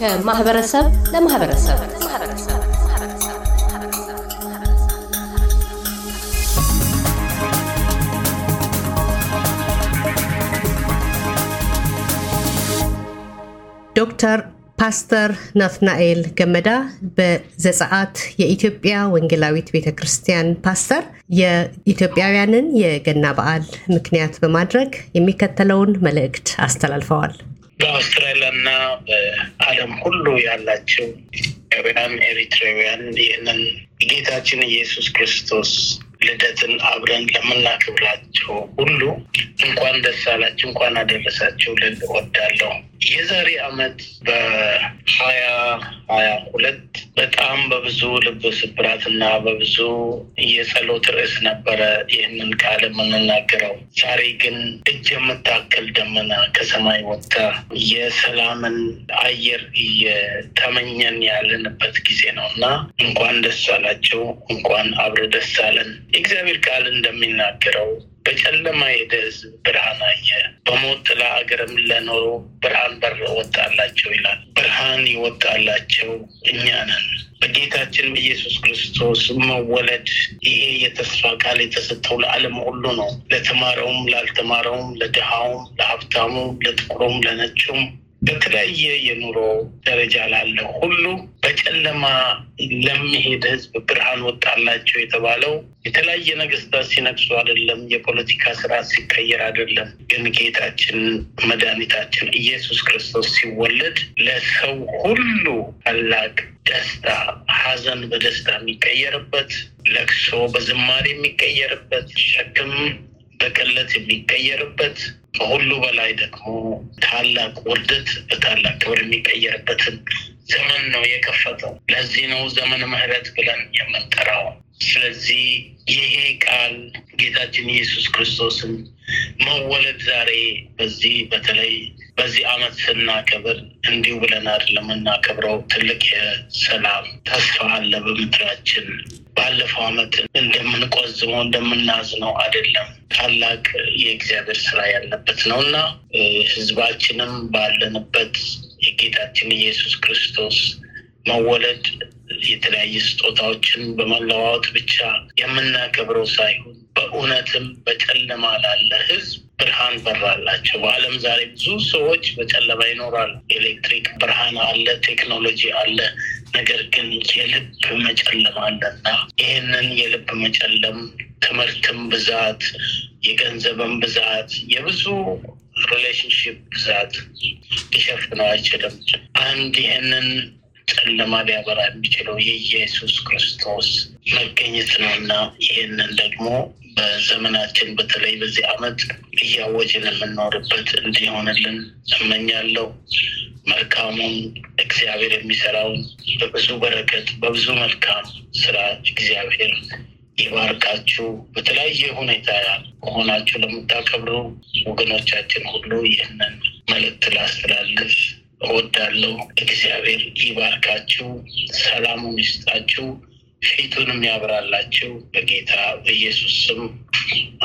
ከማህበረሰብ ለማህበረሰብ ዶክተር ፓስተር ናትናኤል ገመዳ በዘጸአት የኢትዮጵያ ወንጌላዊት ቤተ ክርስቲያን ፓስተር የኢትዮጵያውያንን የገና በዓል ምክንያት በማድረግ የሚከተለውን መልእክት አስተላልፈዋል። በአውስትራሊያና በዓለም ሁሉ ያላቸው ኢትዮጵያውያን፣ ኤሪትራውያን ይህንን ጌታችን ኢየሱስ ክርስቶስ ልደትን አብረን ለምናከብራቸው ሁሉ እንኳን ደስ አላችሁ፣ እንኳን አደረሳችሁ ልል እወዳለሁ። የዛሬ ዓመት በሀያ ሀያ ሁለት በጣም በብዙ ልብ ስብራትና በብዙ የጸሎት ርዕስ ነበረ ይህንን ቃል የምንናገረው። ዛሬ ግን እጅ የምታክል ደመና ከሰማይ ወጥታ የሰላምን አየር እየተመኘን ያለንበት ጊዜ ነው እና እንኳን ደስ አላቸው፣ እንኳን አብረ ደስ አለን። የእግዚአብሔር ቃል እንደሚናገረው በጨለማ የሄደ ሕዝብ ብርሃን አየ፣ በሞት ጥላ አገርም ለኖሩ ብርሃን በር ወጣላቸው ይላል። ብርሃን ይወጣላቸው እኛ ነን። በጌታችን በኢየሱስ ክርስቶስ መወለድ ይሄ የተስፋ ቃል የተሰጠው ለዓለም ሁሉ ነው። ለተማረውም፣ ላልተማረውም፣ ለድሃውም፣ ለሀብታሙም፣ ለጥቁሩም፣ ለነጩም በተለያየ የኑሮ ደረጃ ላለ ሁሉ በጨለማ ለሚሄድ ህዝብ ብርሃን ወጣላቸው የተባለው የተለያየ ነገስታት ሲነግሱ አይደለም፣ የፖለቲካ ስርዓት ሲቀየር አይደለም። ግን ጌታችን መድኃኒታችን ኢየሱስ ክርስቶስ ሲወለድ ለሰው ሁሉ ታላቅ ደስታ፣ ሀዘን በደስታ የሚቀየርበት፣ ለቅሶ በዝማሬ የሚቀየርበት፣ ሸክም በቅለት የሚቀየርበት ከሁሉ በላይ ደግሞ ታላቅ ውርደት በታላቅ ክብር የሚቀየርበትን ዘመን ነው የከፈተው። ለዚህ ነው ዘመን ምሕረት ብለን የምንጠራው። ስለዚህ ይሄ ቃል ጌታችን ኢየሱስ ክርስቶስን መወለድ ዛሬ በዚህ በተለይ በዚህ ዓመት ስናከብር እንዲሁ ብለን አይደለም የምናከብረው። ትልቅ የሰላም ተስፋ አለ በምድራችን። ባለፈው ዓመት እንደምንቆዝመው እንደምናዝነው አይደለም። ታላቅ የእግዚአብሔር ስራ ያለበት ነው እና ህዝባችንም ባለንበት የጌታችን ኢየሱስ ክርስቶስ መወለድ የተለያየ ስጦታዎችን በመለዋወጥ ብቻ የምናከብረው ሳይሆን በእውነትም በጨለማ ላለ ህዝብ ብርሃን በራላቸው። በዓለም ዛሬ ብዙ ሰዎች በጨለማ ይኖራሉ። ኤሌክትሪክ ብርሃን አለ፣ ቴክኖሎጂ አለ። ነገር ግን የልብ መጨለም አለና ይህንን የልብ መጨለም ትምህርትም ብዛት፣ የገንዘብም ብዛት፣ የብዙ relationship ብዛት ሊሸፍነው አይችልም። አንድ ይህንን ጨለማ ሊያበራ የሚችለው የኢየሱስ ክርስቶስ መገኘት ነው እና ይህንን ደግሞ በዘመናችን በተለይ በዚህ ዓመት እያወጅን የምንኖርበት እንዲሆንልን እመኛለሁ። መልካሙን እግዚአብሔር የሚሰራውን በብዙ በረከት በብዙ መልካም ስራ እግዚአብሔር ይባርካችሁ። በተለያየ ሁኔታ ሆናችሁ ለምታከብሩ ወገኖቻችን ሁሉ ይህንን መልእክት ላስተላልፍ እወዳለሁ። እግዚአብሔር ይባርካችሁ፣ ሰላሙን ይስጣችሁ፣ ፊቱንም ያብራላችሁ። በጌታ በኢየሱስ ስም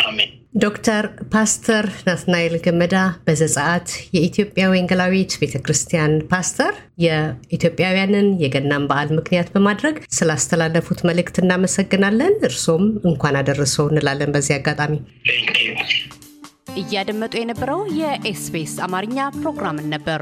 አሜን። ዶክተር ፓስተር ናትናኤል ገመዳ በዘጸአት የኢትዮጵያ ወንጌላዊት ቤተ ክርስቲያን ፓስተር የኢትዮጵያውያንን የገናን በዓል ምክንያት በማድረግ ስላስተላለፉት መልእክት እናመሰግናለን። እርሶም እንኳን አደረሰው እንላለን በዚህ አጋጣሚ። እያደመጡ የነበረው የኤስቢኤስ አማርኛ ፕሮግራምን ነበር።